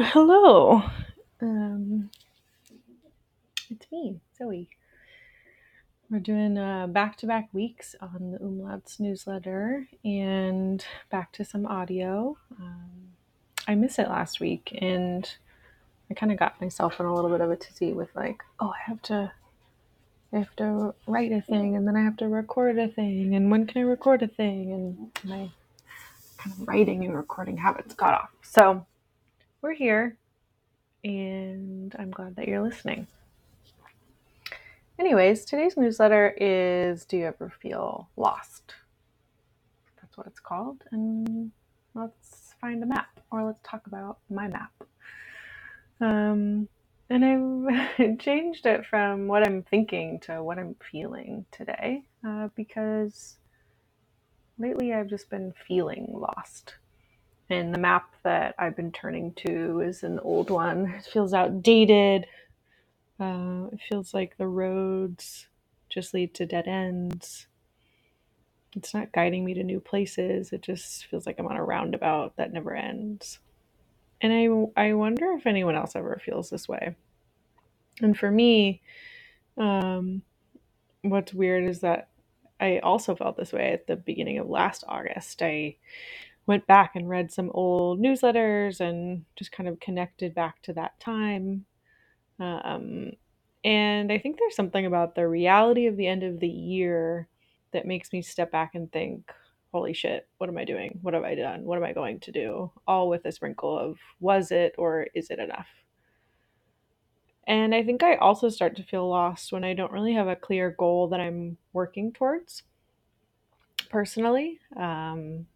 Hello. Um, it's me, Zoe. We're doing uh, back-to-back weeks on the Umlauts newsletter and back to some audio. Um, I missed it last week, and I kind of got myself in a little bit of a tizzy with like, oh, I have to, I have to write a thing, and then I have to record a thing, and when can I record a thing? And my kind of writing and recording habits got off. So we're here, and I'm glad that you're listening. Anyways, today's newsletter is Do You Ever Feel Lost? That's what it's called. And let's find a map, or let's talk about my map. Um, and I've changed it from what I'm thinking to what I'm feeling today uh, because lately I've just been feeling lost. And the map that I've been turning to is an old one. It feels outdated. Uh, it feels like the roads just lead to dead ends. It's not guiding me to new places. It just feels like I'm on a roundabout that never ends. And I, I wonder if anyone else ever feels this way. And for me, um, what's weird is that I also felt this way at the beginning of last August. I went back and read some old newsletters and just kind of connected back to that time. Um, and I think there's something about the reality of the end of the year that makes me step back and think, holy shit, what am I doing? What have I done? What am I going to do? All with a sprinkle of was it or is it enough? And I think I also start to feel lost when I don't really have a clear goal that I'm working towards personally. Um,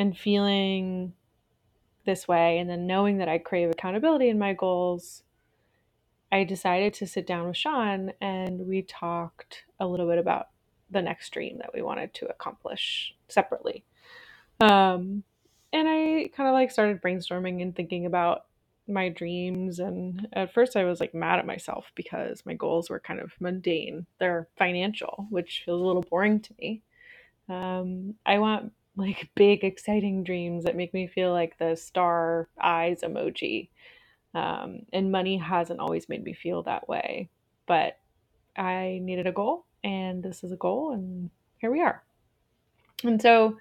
and feeling this way, and then knowing that I crave accountability in my goals, I decided to sit down with Sean and we talked a little bit about the next dream that we wanted to accomplish separately. Um, and I kind of like started brainstorming and thinking about my dreams. And at first, I was like mad at myself because my goals were kind of mundane. They're financial, which feels a little boring to me. Um, I want like big, exciting dreams that make me feel like the star eyes emoji. Um, and money hasn't always made me feel that way. But I needed a goal, and this is a goal, and here we are. And so,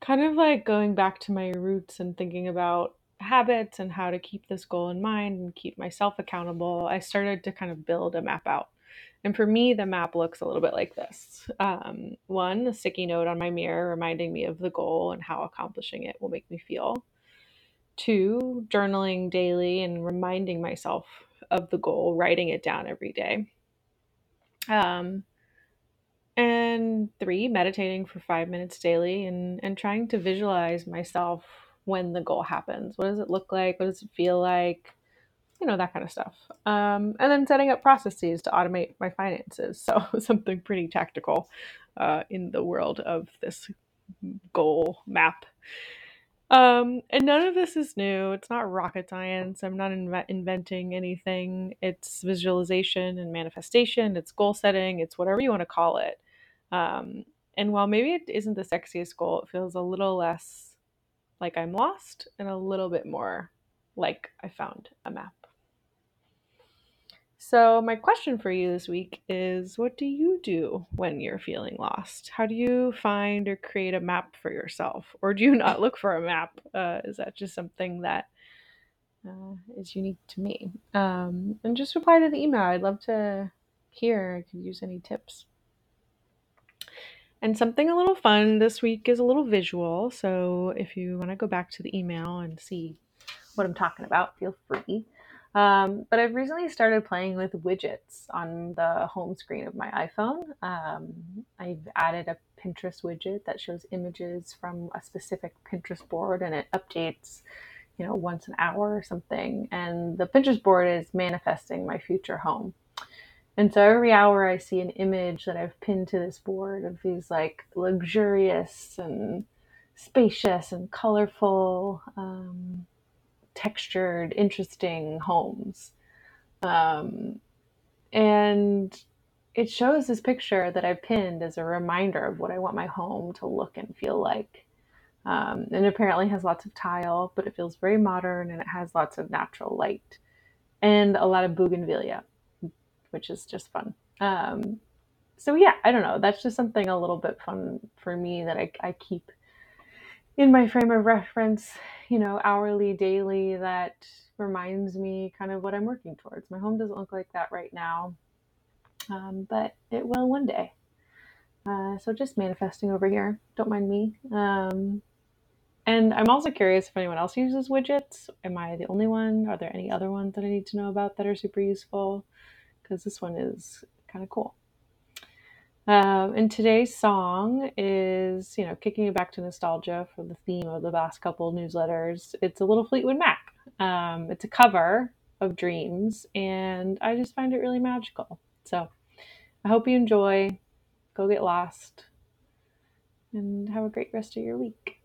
kind of like going back to my roots and thinking about habits and how to keep this goal in mind and keep myself accountable, I started to kind of build a map out. And for me, the map looks a little bit like this um, one, a sticky note on my mirror reminding me of the goal and how accomplishing it will make me feel. Two, journaling daily and reminding myself of the goal, writing it down every day. Um, and three, meditating for five minutes daily and, and trying to visualize myself when the goal happens. What does it look like? What does it feel like? You know, that kind of stuff. Um, and then setting up processes to automate my finances. So, something pretty tactical uh, in the world of this goal map. Um, and none of this is new. It's not rocket science. I'm not inve- inventing anything. It's visualization and manifestation. It's goal setting. It's whatever you want to call it. Um, and while maybe it isn't the sexiest goal, it feels a little less like I'm lost and a little bit more like I found a map. So, my question for you this week is what do you do when you're feeling lost? How do you find or create a map for yourself? Or do you not look for a map? Uh, is that just something that uh, is unique to me? Um, and just reply to the email. I'd love to hear. I could use any tips. And something a little fun this week is a little visual. So, if you want to go back to the email and see what I'm talking about, feel free. Um, but I've recently started playing with widgets on the home screen of my iPhone. Um, I've added a Pinterest widget that shows images from a specific Pinterest board and it updates, you know, once an hour or something. And the Pinterest board is manifesting my future home. And so every hour I see an image that I've pinned to this board of these like luxurious and spacious and colorful um, textured, interesting homes. Um, and it shows this picture that I've pinned as a reminder of what I want my home to look and feel like. Um, and apparently has lots of tile, but it feels very modern and it has lots of natural light and a lot of bougainvillea, which is just fun. Um, so yeah, I don't know. That's just something a little bit fun for me that I, I keep in my frame of reference, you know, hourly, daily, that reminds me kind of what I'm working towards. My home doesn't look like that right now, um, but it will one day. Uh, so just manifesting over here. Don't mind me. Um, and I'm also curious if anyone else uses widgets. Am I the only one? Are there any other ones that I need to know about that are super useful? Because this one is kind of cool. Um, and today's song is, you know, kicking it back to nostalgia for the theme of the last couple newsletters. It's a little Fleetwood Mac. Um, it's a cover of Dreams, and I just find it really magical. So I hope you enjoy. Go get lost, and have a great rest of your week.